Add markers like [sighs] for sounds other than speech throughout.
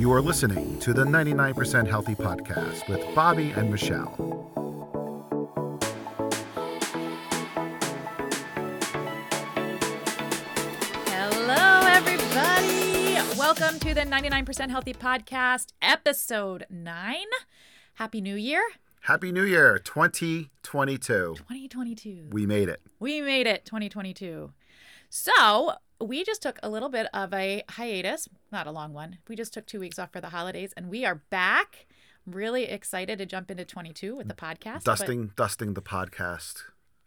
You are listening to the 99% Healthy Podcast with Bobby and Michelle. Hello, everybody. Welcome to the 99% Healthy Podcast, episode nine. Happy New Year, Happy New Year 2022. 2022. We made it. We made it, 2022. So, we just took a little bit of a hiatus, not a long one. We just took two weeks off for the holidays, and we are back. Really excited to jump into 22 with the podcast. but- Dusting dusting the podcast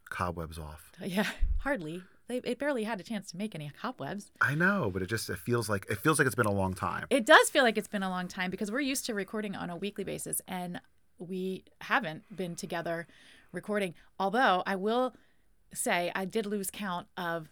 cobwebs off. [laughs] yeah, hardly. They, it barely had a chance to make any cobwebs. I know, but it just it feels like it feels like it's been a long time. It does feel like it's been a long time because we're used to recording on a weekly basis and we haven't been together recording. Although I will say I did lose count of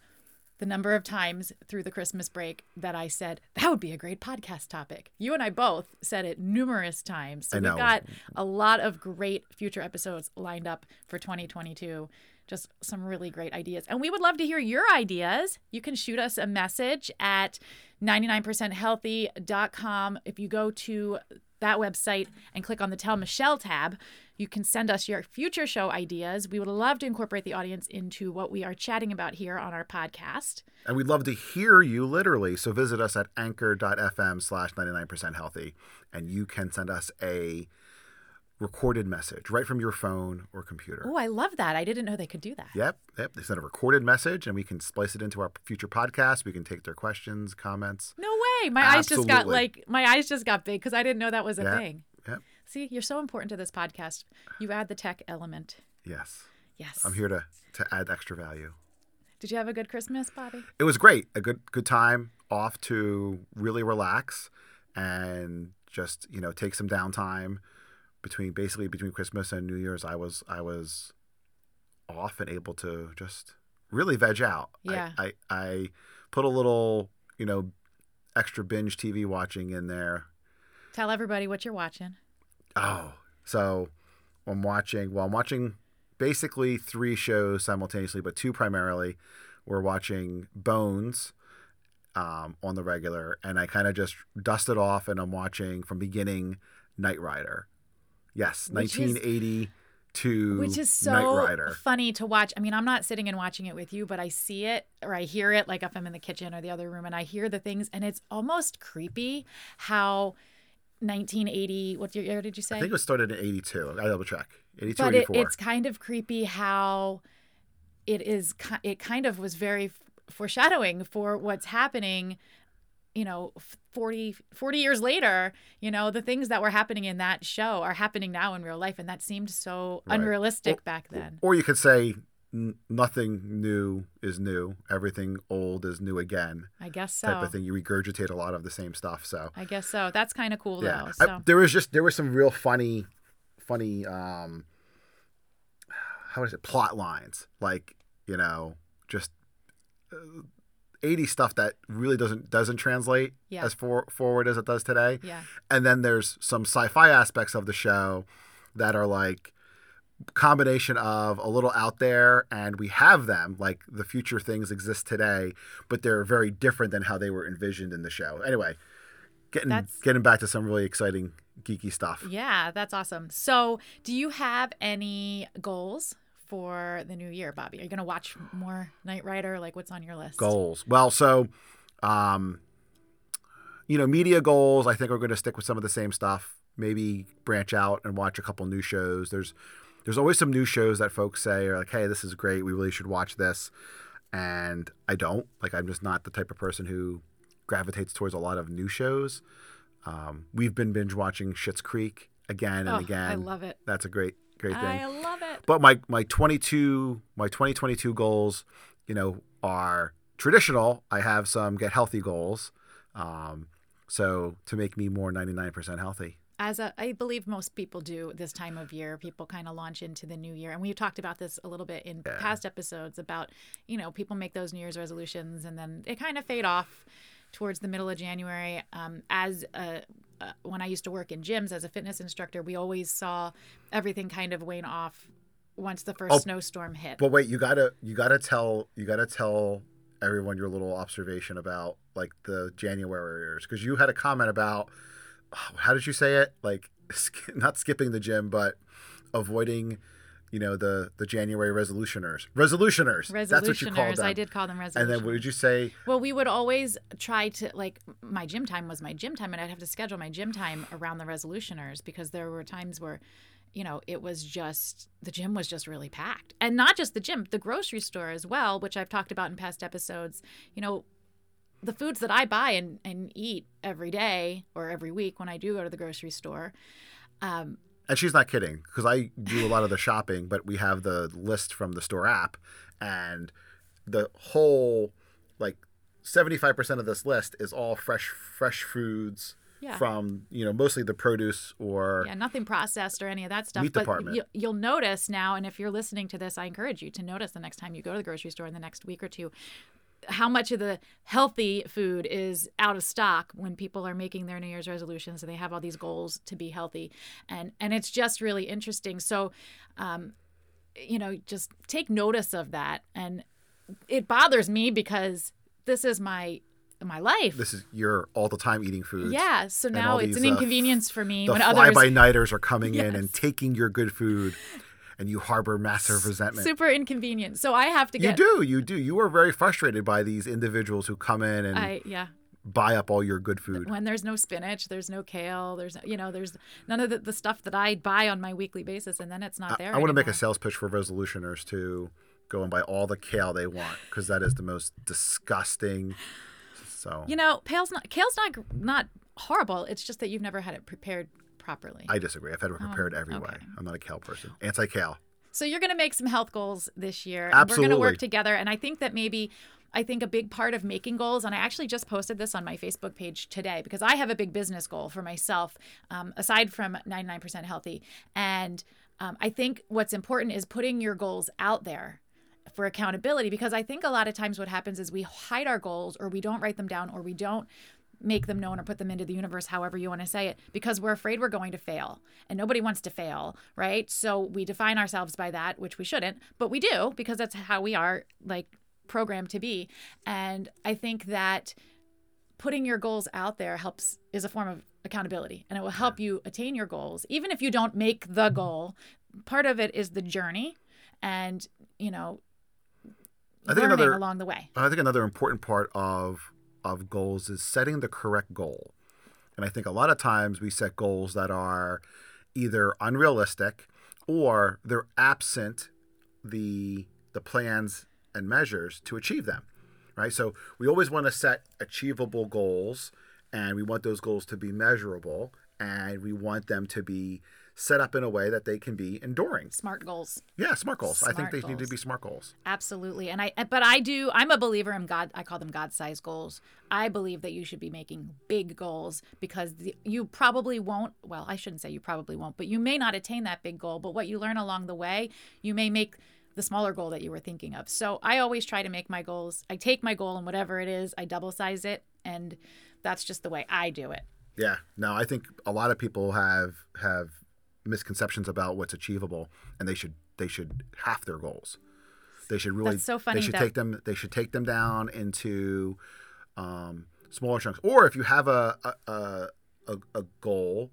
the number of times through the Christmas break that I said that would be a great podcast topic. You and I both said it numerous times. So I know. we've got a lot of great future episodes lined up for 2022. Just some really great ideas. And we would love to hear your ideas. You can shoot us a message at 99percenthealthy.com. If you go to that website and click on the Tell Michelle tab, you can send us your future show ideas. We would love to incorporate the audience into what we are chatting about here on our podcast. And we'd love to hear you literally. So visit us at anchor.fm slash 99% healthy and you can send us a recorded message right from your phone or computer. Oh, I love that. I didn't know they could do that. Yep, yep. They send a recorded message and we can splice it into our future podcast. We can take their questions, comments. No way. My eyes just got like my eyes just got big because I didn't know that was a Yeah. thing. Yep. See, you're so important to this podcast. You add the tech element. Yes. Yes. I'm here to to add extra value. Did you have a good Christmas, Bobby? It was great. A good good time off to really relax and just, you know, take some downtime between basically between Christmas and New Year's. I was I was off and able to just really veg out. I- Yeah. I, I put a little, you know, extra binge TV watching in there Tell everybody what you're watching. Oh, so I'm watching. Well, I'm watching basically three shows simultaneously, but two primarily. We're watching Bones um, on the regular, and I kind of just dusted off, and I'm watching from beginning Knight Rider. Yes, Which is- 1982 Which is so funny to watch. I mean, I'm not sitting and watching it with you, but I see it or I hear it like if I'm in the kitchen or the other room and I hear the things and it's almost creepy how 1980 what year did you say? I think it was started in 82. I double check. 82, but it, it's kind of creepy how it is it kind of was very foreshadowing for what's happening you know f- 40 40 years later you know the things that were happening in that show are happening now in real life and that seemed so Right. unrealistic back then Or you could say nothing new is new. Everything old is new again. i guess so type of thing. You regurgitate a lot of the same stuff. So i guess so that's kind of cool yeah, though I- there was just there was some real funny, funny um, how is it plot lines like you know just uh, 80 stuff that really doesn't doesn't translate Yeah. as for, forward as it does today. yeah. And then there's some sci-fi aspects of the show that are like combination of a little out there and we have them like the future things exist today but they're very different than how they were envisioned in the show. Anyway getting That's- getting back to some really exciting geeky stuff. Yeah that's awesome. So do you have any goals for the new year bobby? Are you going to watch more knight rider? Like what's on your list? Goals. Well so um you know media goals i think we're going to stick with some of the same stuff. Maybe branch out and watch a couple new shows. There's there's always some new shows that folks say are like hey this is great. We really should watch this. And i don't. Like i'm just not the type of person who gravitates towards a lot of new shows. Um, we've been binge watching Schitt's Creek again and Oh, again. I love it. that's a great great thing I love it. but my my 22 my 2022 goals you know are traditional i have some get healthy goals um, so to make me more 99% healthy As a, I believe most people do this time of year, people kind of launch into the new year. And we've talked about this a little bit in past episodes about, you know, people make those New Year's resolutions and then they kind of fade off towards the middle of January. Um, as a, uh, when I used to work in gyms as a fitness instructor, we always saw everything kind of wane off once the first Oh, snowstorm hit. but wait you gotta you gotta tell you gotta tell everyone your little observation about like the January januaryers because you had a comment about how did you say it? Like [laughs] not skipping the gym, but avoiding you know the the January resolutioners. Resolutioners. Resolutioners. That's what you called them. I did call them resolutioners. And then what did you say? Well, we would always try to like my gym time was my gym time, and I'd have to schedule my gym time around the resolutioners because there were times where, you know, it was just the gym was just really packed, and not just the gym, the grocery store as well, which I've talked about in past episodes. You know, the foods that I buy and, and eat every day or every week when I do go to the grocery store. Um, and she's not kidding because I do a lot of the shopping, but we have the list from the store app, and the whole like seventy five percent of this list is all fresh fresh foods Yeah. from you know mostly the produce or yeah, nothing processed or any of that stuff. Meat but department. You, you'll notice now, and if you're listening to this, I encourage you to notice the next time you go to the grocery store in the next week or two, how much of the healthy food is out of stock when people are making their New Year's resolutions and they have all these goals to be healthy, and and it's just really interesting. So, um, you know, just take notice of that, and it bothers me because this is my my life. this is you're all the time eating food. yeah, so now all it's these, an uh, inconvenience for me The when fly others by nighters are coming in and taking your good food, [laughs] and you harbor massive resentment. super inconvenient. So I have to get. You do, you do. You are very frustrated by these individuals who come in and I yeah. buy up all your good food. When there's no spinach, there's no kale, there's you know, there's none of the, the stuff that I buy on my weekly basis, and then it's not there. I want to make a sales pitch for resolutioners to go and buy all the kale they want because that is the most disgusting. So You know, kale's not kale's not not horrible. It's just that you've never had it prepared properly. I disagree. I've had it prepared every way. Oh, okay. I'm not a kale person. Anti kale. So you're going to make some health goals this year. And we're going to work together. And I think that maybe, I think a big part of making goals, and I actually just posted this on my Facebook page today because I have a big business goal for myself, um, aside from 99% healthy. And um, I think what's important is putting your goals out there for accountability because I think a lot of times what happens is we hide our goals or we don't write them down or we don't make them known or put them into the universe, however you want to say it, because we're afraid we're going to fail. And nobody wants to fail, right? So we define ourselves by that, which we shouldn't, but we do because that's how we are like programmed to be. And I think that putting your goals out there helps is a form of accountability and it will help you attain your goals even if you don't make the goal part of it is the journey and you know I think learning another- along the way I think another important part of of goals is setting the correct goal. And I think a lot of times we set goals that are either unrealistic or they're absent the the plans and measures to achieve them. Right? So we always want to set achievable goals and we want those goals to be measurable and we want them to be set up in a way that they can be enduring. smart goals Yeah, smart goals. I think Smart they need to be smart goals. Absolutely. And I eh, but I do I'm a believer in God I call them God-sized goals. I believe that you should be making big goals because the, you probably won't well, I shouldn't say you probably won't, but you may not attain that big goal, but what you learn along the way, you may make the smaller goal that you were thinking of. So I always try to make my goals. I take my goal and whatever it is, I double size it and that's just the way I do it. Yeah. No, I think a lot of people have have misconceptions about what's achievable, and they should they should half their goals. They should really. That's so funny They should that- take them. They should take them down into um, smaller chunks. Or if you have a a, a a goal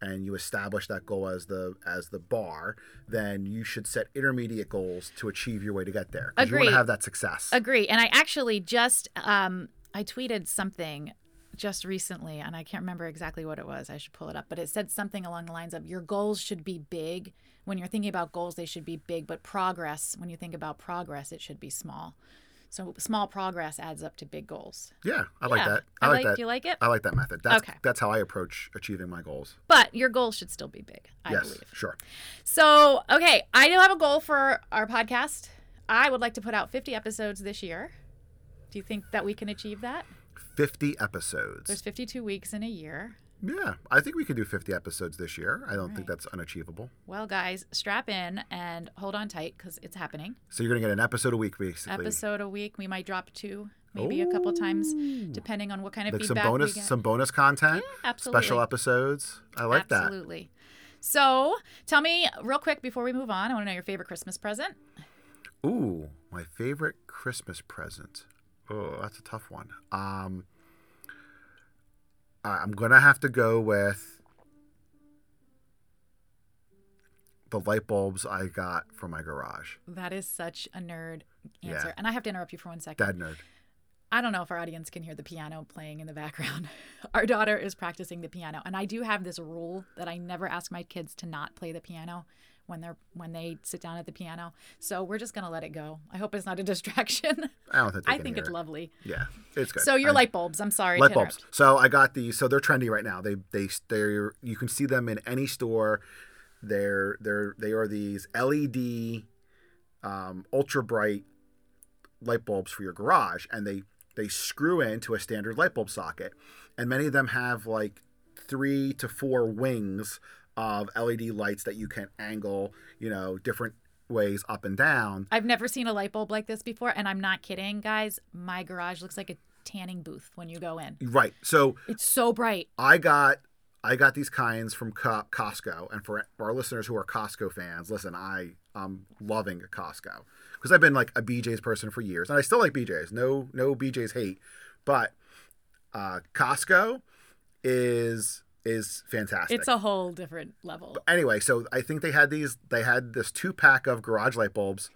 and you establish that goal as the as the bar, then you should set intermediate goals to achieve your way to get there. 'Cause You want to have that success. Agree. And I actually just um I tweeted something just recently and I can't remember exactly what it was. I should pull it up, but it said something along the lines of your goals should be big. When you're thinking about goals, they should be big, but progress, when you think about progress, it should be small. So small progress adds up to big goals. yeah, I like Yeah. that. I I like like- that. do you like it? I like that method. That's Okay. that's how I approach achieving my goals. But your goals should still be big, I yes, believe. sure. So, okay, I do have a goal for our podcast. I would like to put out 50 episodes this year. Do you think that we can achieve that? 50 episodes. There's 52 weeks in a year. Yeah, I think we could do 50 episodes this year. I don't think that's unachievable. Well, guys, strap in and hold on tight because it's happening. So you're going to get an episode a week, basically. Episode a week. We might drop two, maybe a couple times, depending on what kind of like some feedback bonus, we get. some bonus content, Yeah, absolutely. special episodes. I like that. Absolutely. So, tell me real quick before we move on. I want to know your favorite Christmas present. Ooh, my favorite Christmas present. Oh, that's a tough one. Um, I'm gonna have to go with the light bulbs I got from my garage. That is such a nerd answer. Yeah. And I have to interrupt you for one second. Dad nerd. I don't know if our audience can hear the piano playing in the background. [laughs] our daughter is practicing the piano, and I do have this rule that I never ask my kids to not play the piano when they're when they sit down at the piano. So we're just gonna let it go. I hope it's not a distraction. I don't think [laughs] I think it's it. lovely. Yeah, it's good. So your I- light bulbs. I'm sorry. light bulbs. interrupt. So I got these. So they're trendy right now. They they they you can see them in any store. They're they're they are these LED, um, ultra bright light bulbs for your garage, and they they screw into a standard light bulb socket, and many of them have like three to four wings of LED lights that you can angle, you know, different ways up and down. I've never seen a light bulb like this before, and I'm not kidding, guys. My garage looks like a tanning booth when you go in. Right. So It's so bright. I got I got these kinds from Co- Costco, and for, for our listeners who are Costco fans, listen, I am loving Costco because I've been like a BJ's person for years, and I still like BJ's. No, no BJ's hate, but uh, Costco is is fantastic. It's a whole different level. anyway, so I think they had these. They had this two pack of garage light bulbs.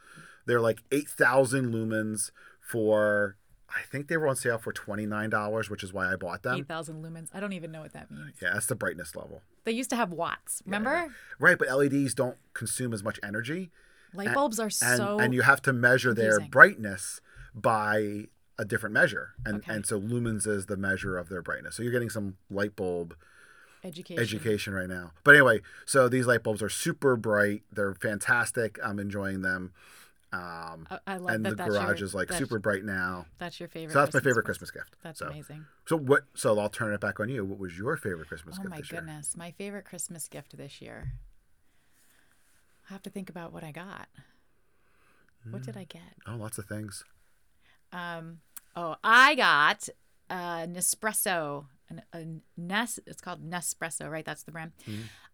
They're like eight thousand lumens for. I think they were on sale for twenty nine dollars, which is why I bought them. 8,000 lumens. I don't even know what that means. Yeah, that's the brightness level. They used to have watts. Remember? Right, but LEDs don't consume as much energy, Light bulbs are so. and you have to measure their brightness by a different measure, and Okay. and so lumens is the measure of their brightness. So you're getting some light bulb education. education right now. But anyway, so these light bulbs are super bright. They're fantastic. I'm enjoying them. Um, I, I love and that. the garage your, is like super bright now. That's your favorite. So that's my favorite. Christmas gift. That's so, amazing. So what? So I'll turn it back on you. What was your favorite Christmas Oh gift my this year? goodness, my favorite Christmas gift this year. I have to think about what I got. What did I get? Oh, lots of things. Um, oh, I got a Nespresso, an, a Nes. It's called Nespresso, right? That's the brand.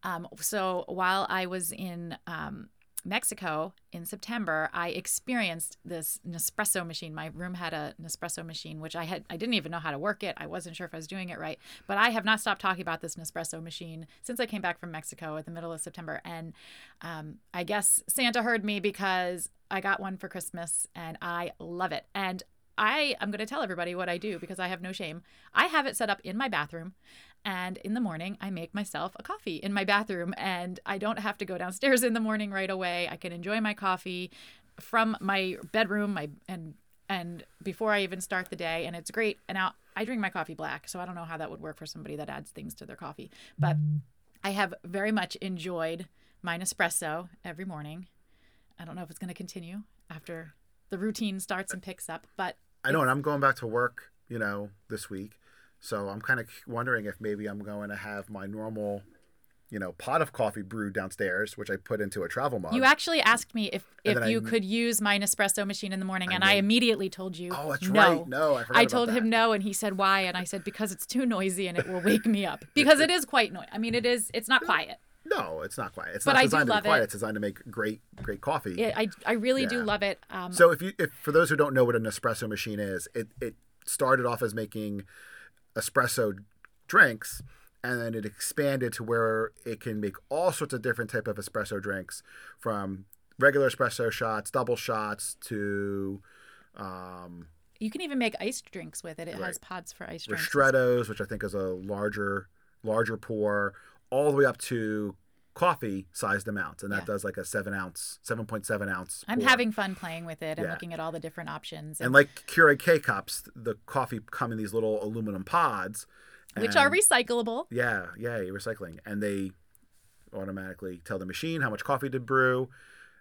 Um, so while I was in um, Mexico in September, I experienced this Nespresso machine. My room had a Nespresso machine, which I had I didn't even know how to work it. I wasn't sure if I was doing it right, but I have not stopped talking about this Nespresso machine since I came back from Mexico at the middle of September. And um, I guess Santa heard me because I got one for Christmas, and I love it. And I am going to tell everybody what I do because I have no shame. I have it set up in my bathroom, and in the morning, I make myself a coffee in my bathroom, and I don't have to go downstairs in the morning right away. I can enjoy my coffee from my bedroom, my and and before I even start the day, and it's great. And now I drink my coffee black, so I don't know how that would work for somebody that adds things to their coffee, but mm. I have very much enjoyed my Nespresso every morning. I don't know if it's going to continue after the routine starts and picks up, but I know, and I'm going back to work, you know, this week. So I'm kind of wondering if maybe I'm going to have my normal, you know, pot of coffee brewed downstairs, which I put into a travel mug. You actually asked me if And if you I- could use my Nespresso machine in the morning, I and I immediately told you. oh, that's no. right. No, I forgot I told that. him no, and he said why, and I said because it's too noisy and it will wake me up. Because [laughs] it is quite noisy. I mean, it is. It's not quiet. No, it's not quiet. It's But not designed to be quiet. it. It's designed to make great, great coffee. It, I I really do love it. Um, So if you, if for those who don't know what an espresso machine is, it it started off as making espresso drinks, and then it expanded to where it can make all sorts of different type of espresso drinks, from regular espresso shots, double shots to um, you can even make iced drinks with it. It has pods for iced drinks. ristrettos, which I think is a larger larger pour, all the way up to coffee sized amounts, and that Yeah. does like a seven ounce, seven point seven ounce. I'm pour. having fun playing with it and Yeah. looking at all the different options, And like Keurig K cups, the coffee come in these little aluminum pods, which are recyclable. yeah, yeah, recycling, and they automatically tell the machine how much coffee to brew.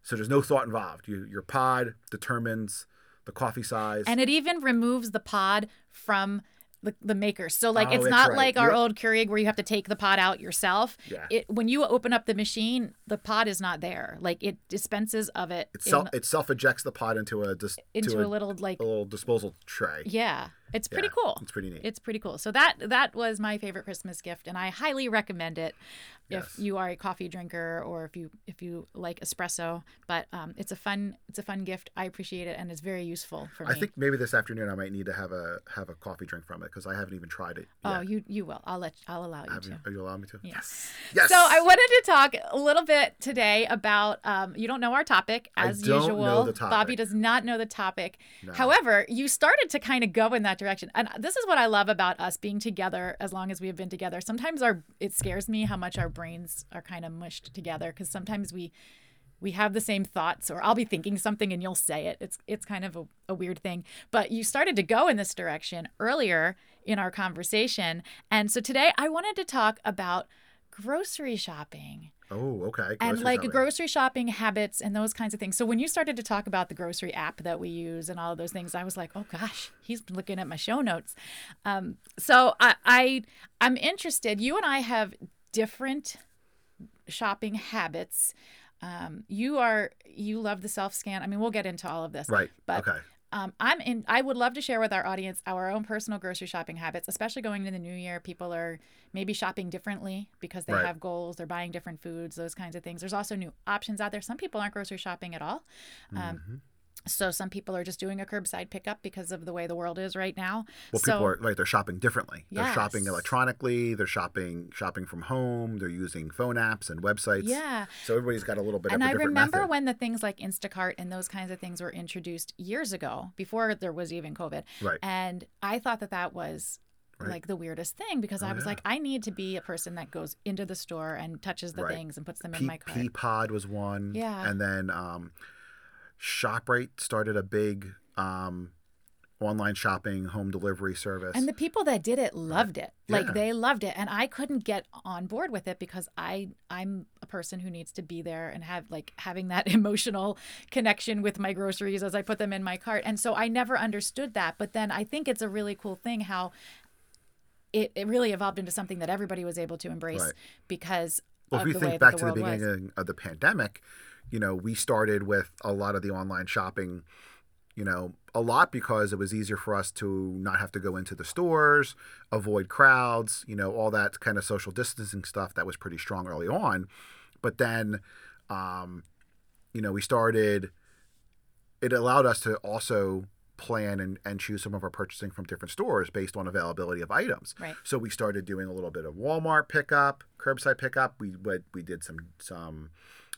So there's no thought involved. You, your pod determines the coffee size. And it even removes the pod from the, the maker. So like Oh, it's not right. like our You're- old Keurig where you have to take the pot out yourself. Yeah. It when you open up the machine, the pot is not there. Like it dispenses of it it self it self ejects the pot into a dis, into to a, little like a little disposal tray. yeah. It's pretty Yeah, cool. It's pretty neat. It's pretty cool. So that that was my favorite Christmas gift, and I highly recommend it Yes. if you are a coffee drinker or if you if you like espresso. But um, it's a fun it's a fun gift. I appreciate it, and it's very useful for me. I think maybe this afternoon I might need to have a have a coffee drink from it because I haven't even tried it. Oh, you you will. I'll let I'll allow you to. you, are you allowing me to? Yes. Yes. So I wanted to talk a little bit today about um, you don't know our topic I as don't usual. know the topic. Bobby does not know the topic. No. However, you started to kind of go in that direction, and this is what I love about us being together as long as we have been together. Sometimes our it scares me how much our brains are kind of mushed together because sometimes we we have the same thoughts or I'll be thinking something and you'll say it. It's it's kind of a, a weird thing. But you started to go in this direction earlier in our conversation. And so today I wanted to talk about grocery shopping Oh, okay. and like shopping. grocery shopping habits and those kinds of things. So when you started to talk about the grocery app that we use and all of those things, I was like, oh gosh, he's looking at my show notes. Um, so I, I I'm interested. You and I have different shopping habits. Um, you are you love the self scan. I mean, we'll get into all of this. Right. But okay. Um, I'm in. I would love to share with our audience our own personal grocery shopping habits, especially going into the new year. People are maybe shopping differently because they Right. have goals. They're buying different foods, those kinds of things. There's also new options out there. Some people aren't grocery shopping at all. Um, Mhm. So some people are just doing a curbside pickup because of the way the world is right now. Well, so, people are right. They're shopping differently. They're shopping electronically. They're shopping shopping from home. They're using phone apps and websites. yeah. So everybody's got a little bit And of a I remember method. when the things like Instacart and those kinds of things were introduced years ago, before there was even COVID. Right. And I thought that that was Right. like the weirdest thing because Oh, I was yeah. like, I need to be a person that goes into the store and touches the Right. things and puts them in P- my cart. Peapod was one. Yeah. And then um, ShopRite started a big um, online shopping home delivery service. And the people that did it loved it. Like Yeah. they loved it. And I couldn't get on board with it because I I'm a person who needs to be there and have like having that [laughs] emotional connection with my groceries as I put them in my cart. And so I never understood that. But then I think it's a really cool thing how it, it really evolved into something that everybody was able to embrace Right. because well, if you think back to the world was. beginning of the pandemic, you know, we started with a lot of the online shopping, you know, a lot because it was easier for us to not have to go into the stores, avoid crowds, you know, all that kind of social distancing stuff that was pretty strong early on. But then, um, you know, we started, it allowed us to also plan and, and choose some of our purchasing from different stores based on availability of items. Right. So we started doing a little bit of Walmart pickup, curbside pickup. We we, we did some some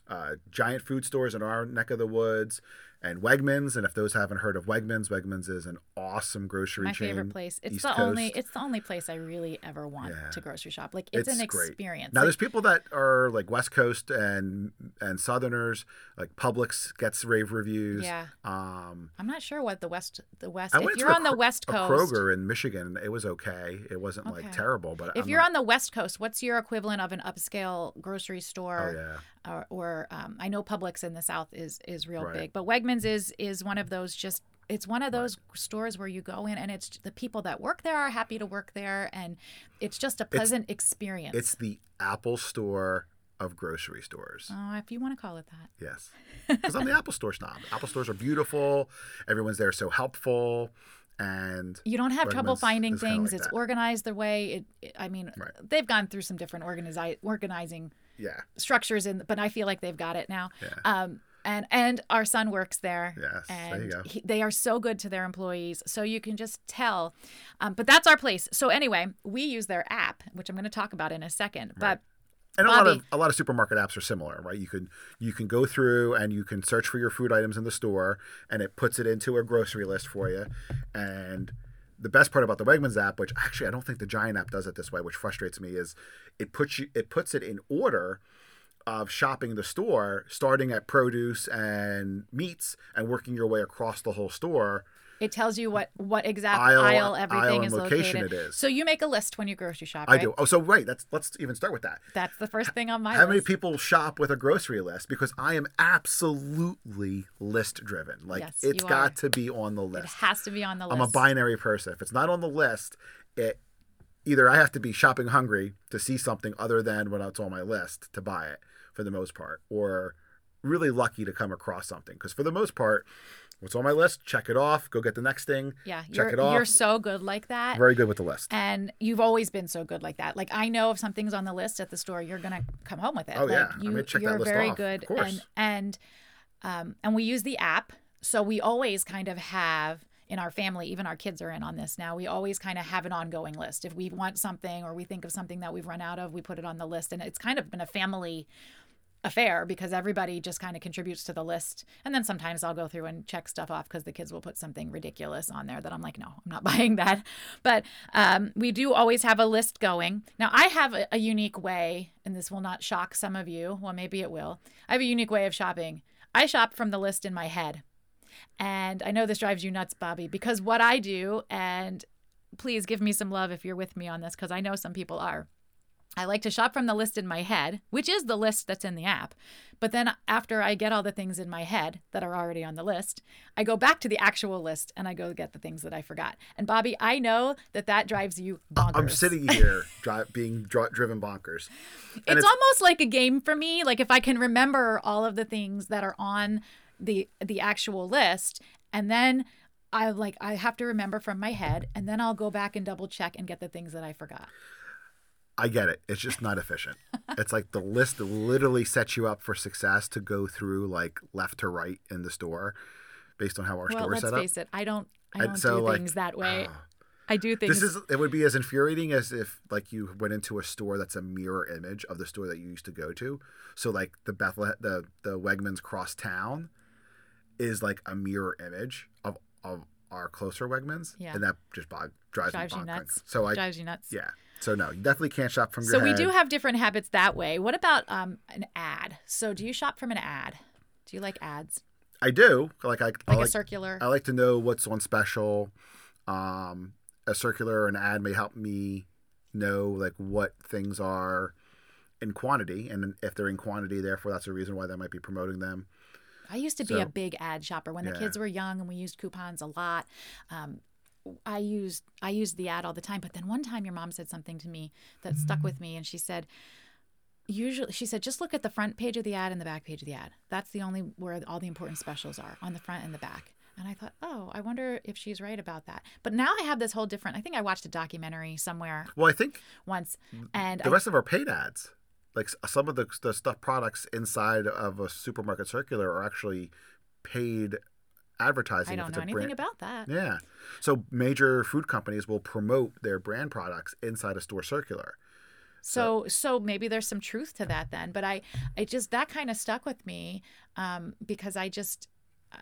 uh, giant food stores in our neck of the woods and Wegmans. And if those haven't heard of Wegmans, Wegmans is an awesome grocery my chain. favorite place. It's East the only it's the only place I really ever want Yeah. to grocery shop. Like it's, an great. experience. Now Like, there's people that are like West Coast and and Southerners, like Publix gets rave reviews. yeah. Um, I'm not sure what the west the west. I If you're to a on the west coast, Kroger in Michigan, it was okay. It wasn't like terrible, but if I'm you're not- on the west coast, what's your equivalent of an upscale grocery store? oh store? yeah, Or, or um, I know Publix in the south is is real Right. big, but Wegmans is is one of those just. It's one of those stores where you go in and it's the people that work there are happy to work there, and it's just a pleasant experience. it's the Apple Store of grocery stores. oh, if you want to call it that. Yes, because I'm the Apple Store snob. Apple stores are beautiful. Everyone's there so helpful, and You don't have trouble finding things. like it's that. organized the way it, it- I mean, Right. they've gone through some different organizi- organizing yeah, structures in but I feel like they've got it now. Yeah. Um and and our son works there. Yes, there you And go. he, they are so good to their employees, so you can just tell. Um, but that's our place. So anyway, we use their app, which I'm going to talk about in a second. But and a lot of a lot of supermarket apps are similar, right? You can you can go through and you can search for your food items in the store, and it puts it into a grocery list for you. And the best part about the Wegmans app, which actually I don't think the Giant app does it this way, which frustrates me, is it puts you it puts it in order of shopping the store, starting at produce and meats, and working your way across the whole store. It tells you what what exact Aisle- aisle, everything aisle is location located. it is. So you make a list when you grocery shop. I right? do. Oh, so right. That's let's even start with that. That's the first thing on my How many people shop with a grocery list? Because I am absolutely list driven. Like Yes, it's got are. to be on the list. It has to be on the list. I'm a binary person. If it's not on the list, it either I have to be shopping hungry to see something other than when it's on my list to buy it for the most part, or really lucky to come across something. Because for the most part, What's on my list? Check it off. Go get the next thing. Yeah, Check it off. You're so good like that. Very good with the list. And you've always been so good like that. Like I know if something's on the list at the store, you're gonna come home with it. Oh, like, yeah. I'm you, gonna check that you're list very off. good. Of course. And and um, and we use the app, so we always kind of have in our family, even our kids are in on this now. We always kind of have an ongoing list. If we want something or we think of something that we've run out of, we put it on the list, and it's kind of been a family affair because everybody just kind of contributes to the list. And then sometimes I'll go through and check stuff off because the kids will put something ridiculous on there that I'm like, no, I'm not [laughs] buying that. But um, we do always have a list going. Now, I have a, a unique way, and this will not shock some of you. Well, maybe it will. I have a unique way of shopping. I shop from the list in my head. And I know this drives you nuts, Bobby, because what I do, and please give me some love if you're with me on this, because I know some people are. I like to shop from the list in my head, which is the list that's in the app. But then after I get all the things in my head that are already on the list, I go back to the actual list and I go get the things that I forgot. And Bobby, I know that that drives you bonkers. I'm sitting [laughs] here dri- being dri- driven bonkers. And it's, almost like a game for me. Like if I can remember all of the things that are on the the actual list, and then I like I have to remember from my head, and then I'll go back and double check and get the things that I forgot. I get it. It's just not efficient. it's like the list literally sets you up for success to go through like left to right in the store based on how our well, store is let's face it, I don't I don't so, do like, things that way. ah. I do things. This is it would be as infuriating as if like you went into a store that's a mirror image of the store that you used to go to. So like the Bethlehem the the Wegmans cross town is like a mirror image of of our closer Wegmans. Yeah. And that just bog, drives, drives me you bonkers. nuts. So I drives you nuts. yeah. So no, you definitely can't shop from your So we do have different habits that way. What about um an ad? So do you shop from an ad? Do you like ads? I do. Like I, I Like, like a circular? I like to know what's on special. Um, a circular or an ad may help me know like what things are in quantity, and if they're in quantity, therefore that's a reason why they might be promoting them. I used to be So- a big ad shopper when the Yeah. kids were young and we used coupons a lot. Um, I used I used the ad all the time, but then one time your mom said something to me that stuck mm-hmm. with me, and she said, usually she said just look at the front page of the ad and the back page of the ad. That's the only where all the important specials are on the front and the back. And I thought, oh, I wonder if she's right about that. But now I have this whole different. I think I watched a documentary somewhere Well, I think once, and the I, rest of our paid ads, like some of the the stuff products inside of a supermarket circular, are actually paid advertising. I don't know anything brand- about that. Yeah. So major food companies will promote their brand products inside a store circular. So so maybe there's some truth to that then. But I I just that kind of stuck with me um, because I just uh,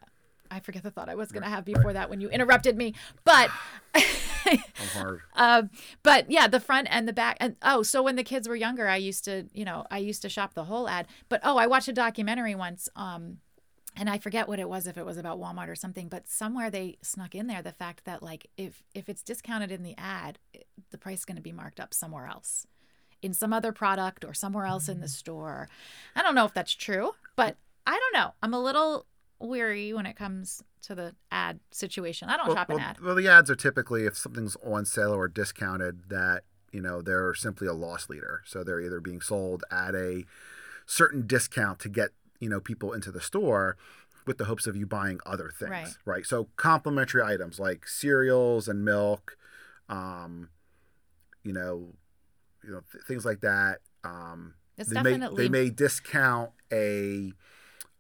I forget the thought I was going to have before that when you interrupted me. But [sighs] I'm hard. [laughs] um, but yeah, the front and the back and oh, so when the kids were younger, I used to you know I used to shop the whole ad. But oh, I watched a documentary once. Um, and I forget what it was if it was about Walmart or something, but somewhere they snuck in there the fact that like if if it's discounted in the ad, it- the price is going to be marked up somewhere else, in some other product or somewhere else in the mm. store. I don't know if that's true, but I don't know. I'm a little weary when it comes to the ad situation. I don't well, shop an well, ad. well, the ads are typically if something's on sale or discounted that you know they're simply a loss leader. So they're either being sold at a certain discount to get you know people into the store with the hopes of you buying other things, Right. So complimentary items like cereals and milk, um, you know, you know th- things like that. Um, It's they may definitely they may discount a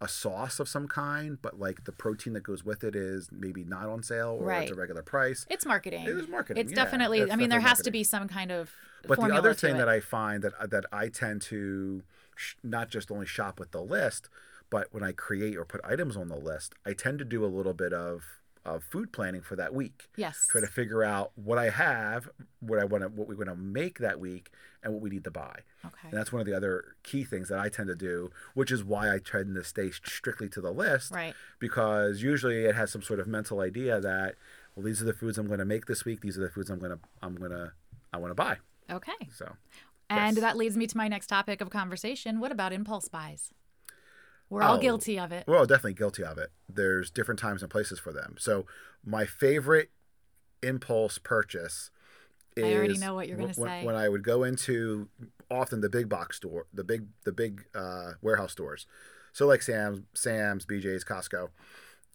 a sauce of some kind, but like the protein that goes with it is maybe not on sale or it's a regular price. it's marketing. It is marketing. It's yeah, definitely. I mean, there definitely has to be some kind of. But the other thing that I find that that I tend to not just only shop with the list, but when I create or put items on the list, I tend to do a little bit of of food planning for that week. yes. Try to figure out what I have, what I want to, what we're going to make that week, and what we need to buy. Okay. And that's one of the other key things that I tend to do, which is why I tend to stay strictly to the list. Right. Because usually it has some sort of mental idea that, well, these are the foods I'm going to make this week. These are the foods I'm going to, I'm going to, I want to buy. Okay. So, And Yes. that leads me to my next topic of conversation. What about impulse buys? We're all Oh. guilty of it. well, definitely guilty of it. There's different times and places for them. So, my favorite impulse purchase is I already know what you're gonna when, say. When I would go into often the big box store, the big the big uh, warehouse stores, so like Sam's, Sam's, BJ's, Costco,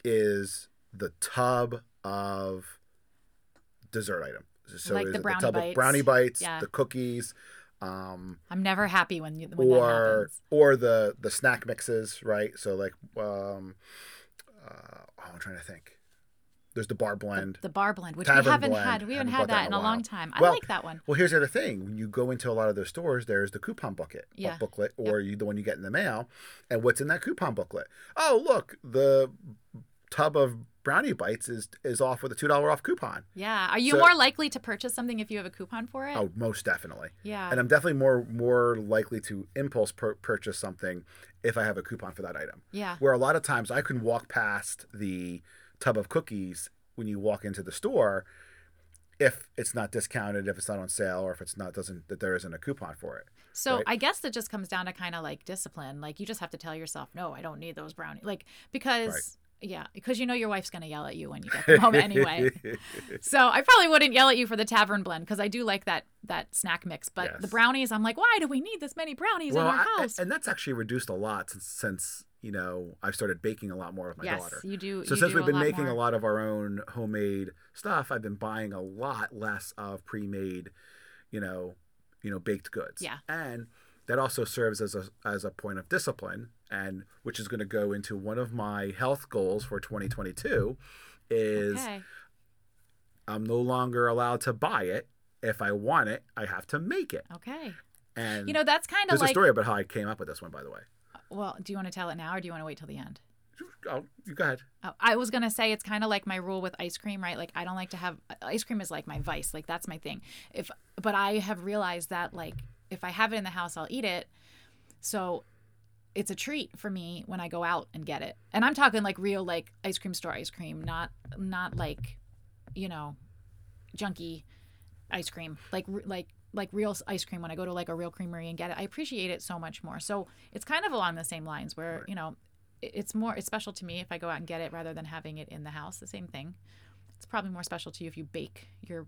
is the tub of dessert item. So Like is the brownie tub bites. of brownie bites, Yeah. the cookies, um, I'm never happy when you when that or happens. or the the snack mixes, right? So like, um, uh, oh, I'm trying to think. There's the bar blend. The bar blend, which we haven't blend. had. We haven't, Haven't had that that in a a long time. I Well, like that one. Well, here's the other thing: when you go into a lot of those stores, there's the coupon booklet, Yeah. booklet, or you the one you get in the mail. And what's in that coupon booklet? Oh, look, the tub of brownie bites is is off with a two dollar off coupon. Yeah. Are you So- more likely to purchase something if you have a coupon for it? Oh, most definitely. yeah. And I'm definitely more more likely to impulse pur- purchase something if I have a coupon for that item. yeah. Where a lot of times I can walk past the tub of cookies when you walk into the store if it's not discounted, if it's not on sale, or if it's not doesn't that there isn't a coupon for it. So right? I guess that just comes down to kind of like discipline. Like you just have to tell yourself, no, I don't need those brownies. Like because yeah, because you know your wife's gonna yell at you when you get home anyway. [laughs] So I probably wouldn't yell at you for the tavern blend because I do like that that snack mix. But the brownies, I'm like, why do we need this many brownies well, in our I- house? and that's actually reduced a lot since since you know I've started baking a lot more with my yes, daughter. you do. So you since do we've been making more. a lot of our own homemade stuff, I've been buying a lot less of pre-made, you know, you know, baked goods. Yeah. And that also serves as a as a point of discipline and which is going to go into one of my health goals for 2022 is okay. I'm no longer allowed to buy it. If I want it, I have to make it. Okay. And You know that's kind of there's like. a story about how I came up with this one, by the way. Well, do you want to tell it now or do you want to wait till the end? Oh, you go ahead. Oh, I was gonna say it's kind of like my rule with ice cream, right? Like I don't like to have uh, ice cream is like my vice, like that's my thing. If but I have realized that like if I have it in the house, I'll eat it. So it's a treat for me when I go out and get it. And I'm talking like real like ice cream store ice cream, not not like you know junky ice cream, like like like real ice cream when I go to like a real creamery and get it. I appreciate it so much more. So it's kind of along the same lines where you know it's more it's special to me if I go out and get it rather than having it in the house. The same thing. It's probably more special to you if you bake your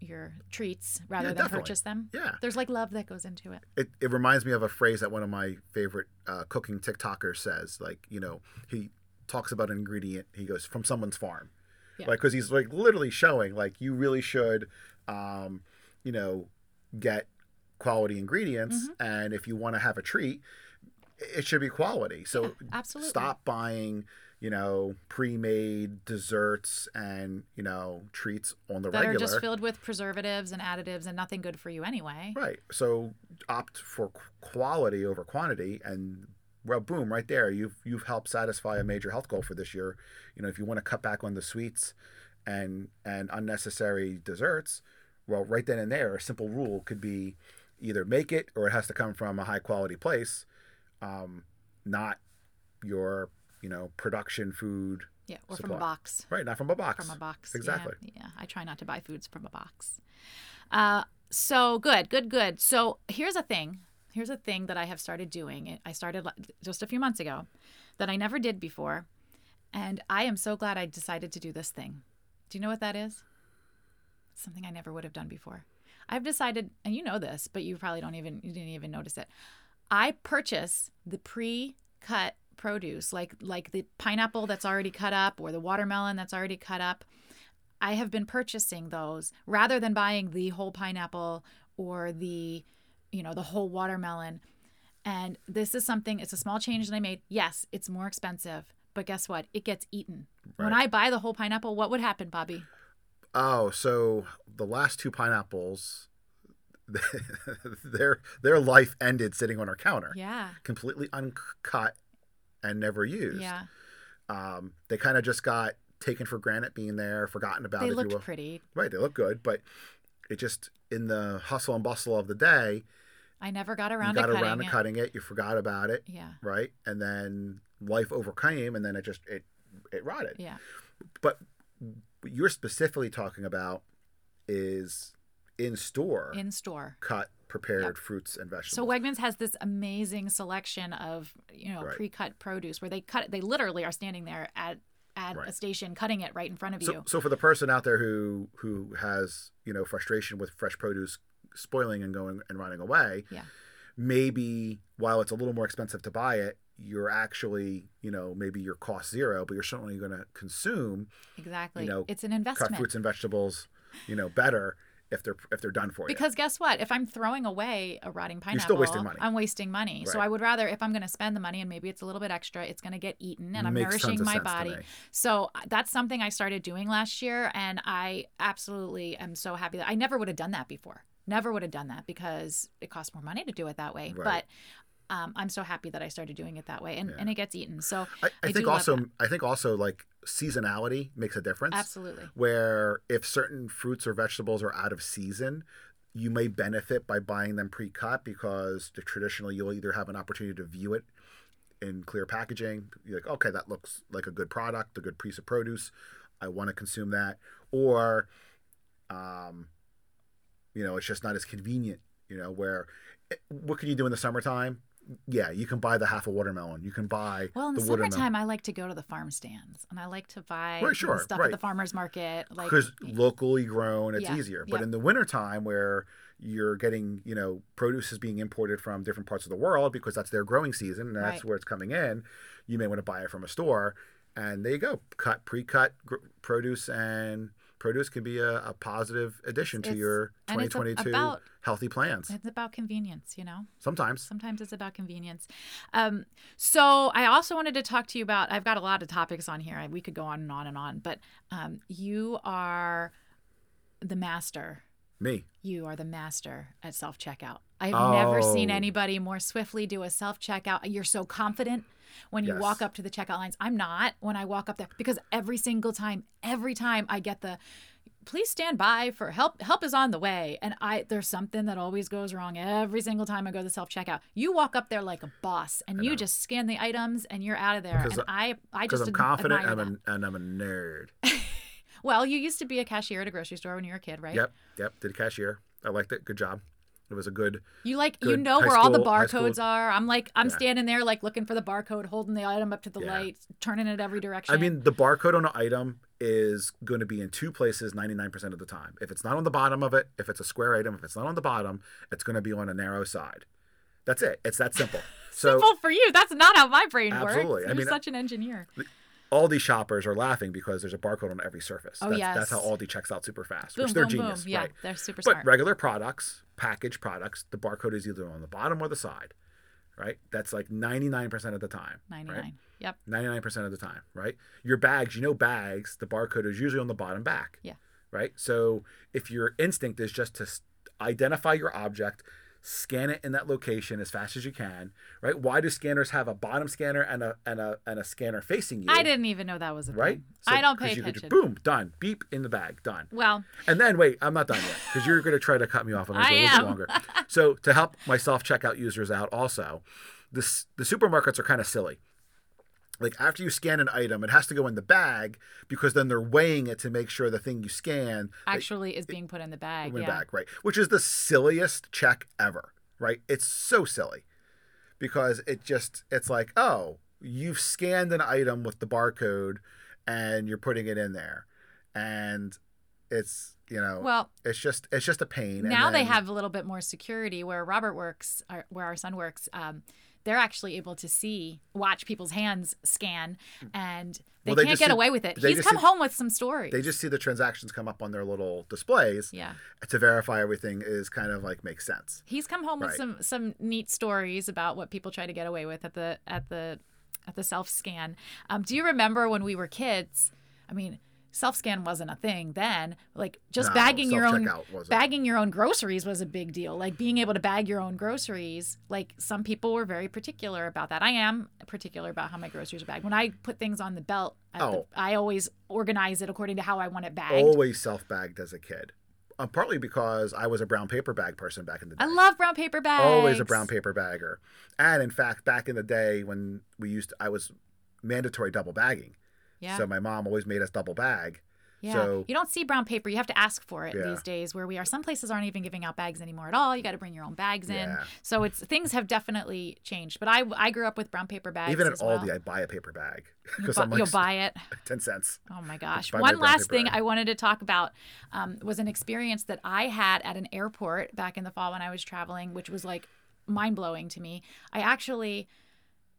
your treats rather Yeah, than definitely. purchase them. Yeah. There's like love that goes into it. it, it reminds me of a phrase that one of my favorite uh, cooking TikTokers says. Like, you know, he talks about an ingredient. He goes from someone's farm, Yeah. like because he's like literally showing like you really should, um, you know, get quality ingredients, Mm-hmm. and if you want to have a treat, it should be quality. So Yeah, absolutely. stop buying. You know, pre-made desserts and you know treats on the That regular. are just filled with preservatives and additives and nothing good for you anyway. Right. So opt for quality over quantity, and well, boom, right there, you've you've helped satisfy a major health goal for this year. You know, if you want to cut back on the sweets and and unnecessary desserts, well, right then and there, a simple rule could be either make it or it has to come from a high quality place, um, not your you know production food. Yeah, or from a box. Right, not from a box. From a box. Exactly. Yeah, I try not to buy foods from a box. Uh, so good, good, good. So here's a thing. Here's a thing that I have started doing. I started just a few months ago that I never did before, and I am so glad I decided to do this thing. Do you know what that is? It's Something I never would have done before. I've decided, and you know this, but you probably don't even you didn't even notice it. I purchase the pre-cut produce, like like the pineapple that's already cut up or the watermelon that's already cut up. I have been purchasing those rather than buying the whole pineapple or the you know the whole watermelon. And this is something it's a small change that I made. Yes, it's more expensive, but guess what? It gets eaten. When I buy the whole pineapple, what would happen, Bobby? Oh, so the last two pineapples, [laughs] their their life ended sitting on our counter, Yeah. completely uncut and never used. Yeah. Um, they kind of just got taken for granted being there, forgotten about. They looked pretty. Right, they look good, but it just in the hustle and bustle of the day, I never got you around got to cutting around to it. cutting it, you forgot about it, Yeah. right, and then life overcame, and then it just it it rotted. Yeah. But what you're specifically talking about is in store In store. cut prepared fruits and vegetables. So Wegmans has this amazing selection of you know Right. pre-cut produce where they cut. They literally are standing there at at a station cutting it right in front of so, you. so for the person out there who who has you know frustration with fresh produce spoiling and going and running away, Yeah. maybe while it's a little more expensive to buy it, you're actually, you know, maybe your cost zero, but you're certainly going to consume exactly. you know, it's an investment. cut fruits and vegetables, you know, better if they're if they're done for you. Because guess what? If I'm throwing away a rotting pineapple, You're still wasting money. I'm wasting money. So I would rather, if I'm going to spend the money and maybe it's a little bit extra, it's going to get eaten and I'm Makes nourishing my body. So uh, that's something I started doing last year. And I absolutely am so happy that I never would have done that before. Never would have done that because it costs more money to do it that way. Right. But um, I'm so happy that I started doing it that way and, Yeah. and it gets eaten. So I, I, I think also. I think also like seasonality makes a difference. absolutely. Where if certain fruits or vegetables are out of season, you may benefit by buying them pre-cut because the, traditionally you'll either have an opportunity to view it in clear packaging. You're like, okay, that looks like a good product, a good piece of produce. I want to consume that, or, um, you know, it's just not as convenient. You know, where eh, what can you do in the summertime? Yeah, you can buy the half a watermelon. You can buy Well, in the, the watermelon. summertime, I like to go to the farm stands and I like to buy Right, sure, stuff right. at the farmer's market. Like, because locally grown it's Yeah, easier but in the wintertime where you're getting you know produce is being imported from different parts of the world because that's their growing season and that's Right. where it's coming in you may want to buy it from a store and there you go cut pre-cut gr- produce and produce can be a, a positive addition to It's- your and it's a- 2022 about- healthy plans It's about convenience, you know? sometimes Sometimes it's about convenience. Um, so I also wanted to talk to you about, I've got a lot of topics on here. We could go on and on and on, but um, you are the master. Me You are the master at self checkout. I've never seen Oh. anybody more swiftly do a self checkout. You're so confident when you Yes. walk up to the checkout lines. I'm not when I walk up there because every single time, every time I get the please stand by for help help is on the way and i there's something that always goes wrong every single time i go to self checkout you walk up there like a boss and you just scan the items and you're out of there 'Cause and i i because just i'm confident admire and that. I'm, a, and I'm a nerd [laughs] well you used to be a cashier at a grocery store when you were a kid right yep yep did a cashier i liked it good job it was a good You like you know where all the school- high school- barcodes are. I'm like I'm Yeah. standing there like looking for the barcode, holding the item up to the Yeah. light, turning it every direction. I mean, the barcode on an item is going to be in two places 99% of the time. If it's not on the bottom of it, if it's a square item, if it's not on the bottom, it's going to be on a narrow side. That's it. It's that simple. [laughs] So simple for you. That's not how my brain Absolutely. works. I You're mean, such an engineer. Aldi shoppers are laughing because there's a barcode on every surface. Oh, that's, yes. that's how Aldi checks out super fast, Boom, which they're boom, genius, boom. Yeah, right? they're super But smart. regular products, packaged products, the barcode is either on the bottom or the side, right? That's like 99% of the time. right? 99. Yep. 99% of the time, right? Your bags, you know, bags, the barcode is usually on the bottom back. Yeah. Right. So if your instinct is just to identify your object, scan it in that location as fast as you can, right? Why do scanners have a bottom scanner and a and a and a scanner facing you? I didn't even know that was a Right. thing. So- I don't pay attention. just- boom, done. Beep in the bag, done. Well, And then wait, I'm not done yet because you're going to try to cut me off. I'm going to I go a little bit longer. so to help my self checkout users out, also, this the supermarkets are kind of silly. Like after you scan an item, it has to go in the bag because then they're weighing it to make sure the thing you scan actually is being put in the bag. went yeah. back, right? Which is the silliest check ever, right? It's so silly because it just it's like, oh, you've scanned an item with the barcode and you're putting it in there, and it's you know, Well, it's just it's just a pain. and now they have a little bit more security where Robert works, where our son works. Um, they're actually able to see, watch people's hands scan, and they Well, can't get see- away with it. He's come see- home with some stories. They just see the transactions come up on their little displays yeah. to verify everything is kind of like makes sense. He's come home with some some neat stories about what people try to get away with at the at the at the self scan. Um, do you remember when we were kids? I mean, self scan wasn't a thing then. Like just No, bagging your own bagging your own groceries was a big deal. Like being able to bag your own groceries. Like some people were very particular about that. I am particular about how my groceries are bagged. When I put things on the belt, Oh. the, I always organize it according to how I want it bagged. Always self bagged as a kid. Um, partly because I was a brown paper bag person back in the day. I love brown paper bags. always a brown paper bagger. And in fact, back in the day when we used to, I was mandatory double bagging. Yeah. So my mom always made us double bag. Yeah. So- you don't see brown paper. You have to ask for it Yeah. these days where we are. Some places aren't even giving out bags anymore at all. You got to bring your own bags in. Yeah. So it's things have definitely changed. But I I grew up with brown paper bags. Even at as well. Aldi, I buy a paper bag [laughs] because bu- I'm like you'll buy it. [laughs] ten cents. Oh my gosh. One last thing bag. I wanted to talk about um, was an experience that I had at an airport back in the fall when I was traveling, which was like mind blowing to me. I actually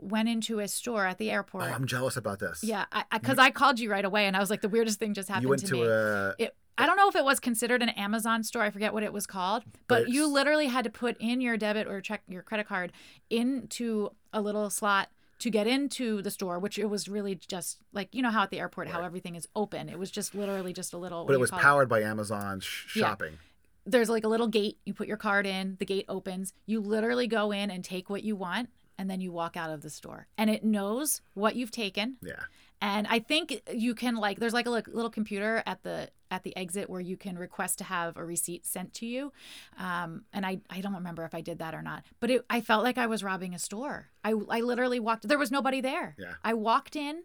went into a store at the airport. Oh, I'm jealous about this. yeah, because I, called you right away, and I was like, the weirdest thing just happened You went to, to me. a. it, I don't know if it was considered an Amazon store. I forget what it was called, but, But you literally had to put in your debit or check your credit card into a little slot to get into the store, which it was really just like you know how at the airport how everything is open. It was just literally just a little. But it was powered by Amazon sh- Yeah. shopping. There's like a little gate. You put your card in. The gate opens. You literally go in and take what you want, and then you walk out of the store, and it knows what you've taken. Yeah. And I think you can like there's like a little computer at the at the exit where you can request to have a receipt sent to you. Um, and I I don't remember if I did that or not, but it, I felt like I was robbing a store. I I literally walked. There was nobody there. Yeah. I walked in.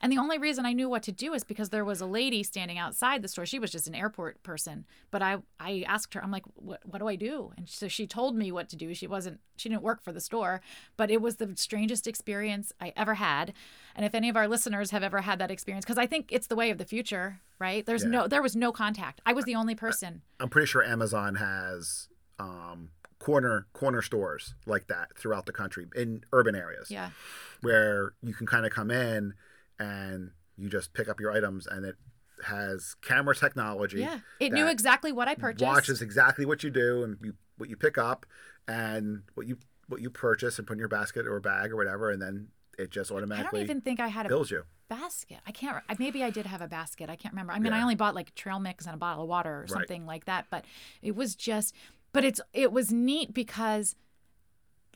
And the only reason I knew what to do is because there was a lady standing outside the store. She was just an airport person, but I I asked her. I'm like, what what do I do? And so she told me what to do. She wasn't she didn't work for the store, but it was the strangest experience I ever had. And if any of our listeners have ever had that experience, because I think it's the way of the future, right? There's Yeah. no there was no contact. I was the only person. I'm pretty sure Amazon has um, corner corner stores like that throughout the country in urban areas Yeah. where you can kind of come in and you just pick up your items and it has camera technology. Yeah. It knew exactly what I purchased. Watches exactly what you do and you, what you pick up and what you what you purchase and put in your basket or bag or whatever, and then it just automatically. I don't even think I had a bills you. basket. I can't. I- Maybe I did have a basket. I can't remember. I mean, I only bought like trail mix and a bottle of water or Right. something like that. But it was just. But it's it was neat because,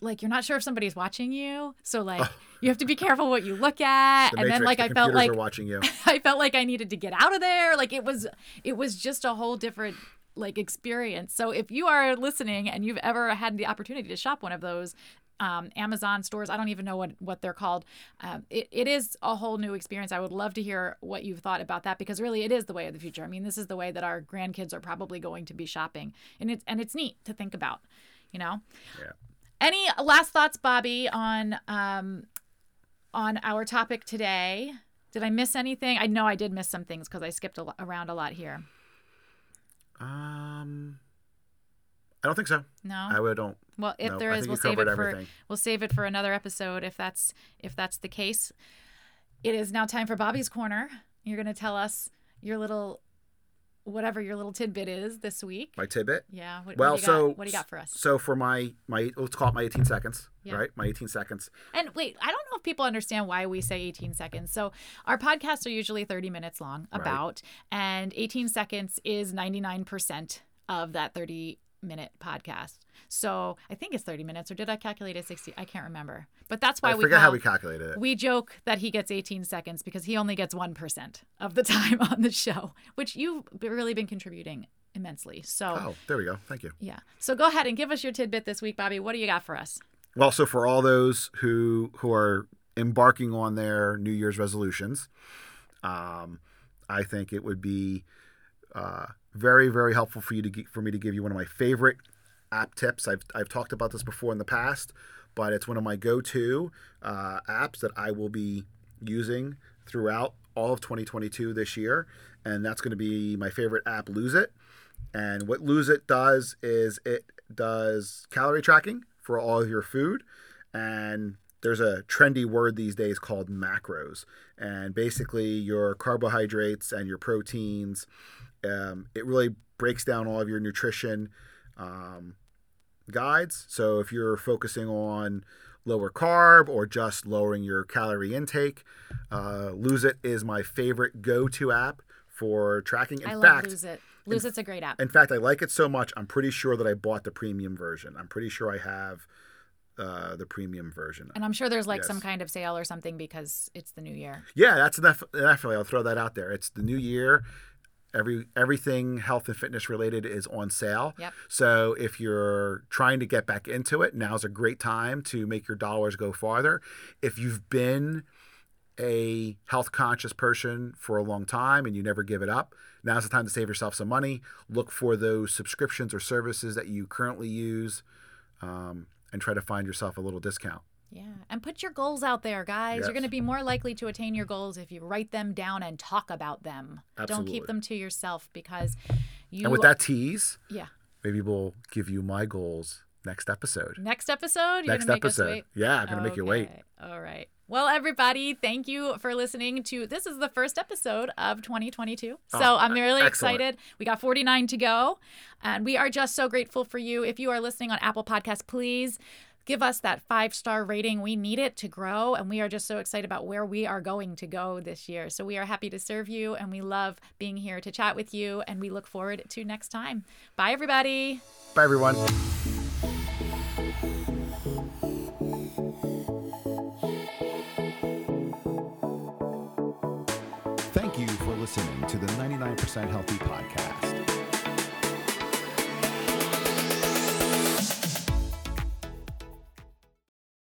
like, you're not sure if somebody's watching you, so like [laughs] you have to be careful what you look at. The and Matrix, then like the I felt like watching you. [laughs] I felt like I needed to get out of there. Like it was it was just a whole different like experience. So if you are listening and you've ever had the opportunity to shop one of those um, Amazon stores, I don't even know what what they're called. Um, it, it is a whole new experience. I would love to hear what you've thought about that because really it is the way of the future. I mean, this is the way that our grandkids are probably going to be shopping, and it's and it's neat to think about. You know. Yeah. Any last thoughts, Bobby, on um, on our topic today? Did I miss anything? I know I did miss some things because I skipped a lo- around a lot here. Um, I don't think so. No. I would don't. well, if no, there is, we'll save it covered for everything. we'll save it for another episode if that's if that's the case. It is now time for Bobby's corner. You're going to tell us your little whatever your little tidbit is this week. My tidbit. Yeah. What, Well, what so got? what do you got for us? So for my my let's call it my 18 seconds, Yeah. right? My 18 seconds. And wait, I don't know if people understand why we say 18 seconds. So our podcasts are usually 30 minutes long, Right. about, and 18 seconds is 99% of that 30 minute podcast. So I think it's 30 minutes, or did I calculate it 60? I can't remember. But that's why I we forget call, how we calculated it. we joke that he gets 18 seconds because he only gets 1% of the [laughs] time on the show, which you've really been contributing immensely. So oh, there we go. Thank you. yeah. So go ahead and give us your tidbit this week, Bobby. What do you got for us? Well, so for all those who who are embarking on their New Year's resolutions, um, I think it would be uh, very very helpful for you to for me to give you one of my favorite app tips. I've I've talked about this before in the past, but it's one of my go-to uh, apps that I will be using throughout all of 2022 this year, and that's going to be my favorite app, Lose It. And what Lose It does is it does calorie tracking for all of your food. And there's a trendy word these days called macros. And basically, your carbohydrates and your proteins, um, it really breaks down all of your nutrition um, guides. So if you're focusing on lower carb or just lowering your calorie intake, uh, Lose It is my favorite go to app for tracking. In I love fact, Lose It. Lose It's a great app. in fact, I like it so much. I'm pretty sure that I bought the premium version. I'm pretty sure I have uh, the premium version. And I'm sure there's like some kind of sale or something because it's the new year. Yeah, that's enough. Definitely, I'll throw that out there. It's the new year. Every everything health and fitness related is on sale. Yep. So if you're trying to get back into it, now's a great time to make your dollars go farther. If you've been a health conscious person for a long time and you never give it up, now's the time to save yourself some money. Look for those subscriptions or services that you currently use, um, and try to find yourself a little discount. Yeah. And put your goals out there, guys. You're going to be more likely to attain your goals if you write them down and talk about them. Absolutely. Don't keep them to yourself because you and with that tease, Yeah. maybe we'll give you my goals next episode. Next episode? You're next make us episode. Yeah, I'm gonna make you wait. All right. Well, everybody, thank you for listening to this is the first episode of 2022. Ah, so Oh, I'm really excellent. excited. We got 49 to go, and we are just so grateful for you. If you are listening on Apple Podcasts, please give us that five star rating. We need it to grow, and we are just so excited about where we are going to go this year. So we are happy to serve you, and we love being here to chat with you, and we look forward to next time. Bye, everybody. Bye, everyone. Thank you for listening to the 99% Healthy Podcast.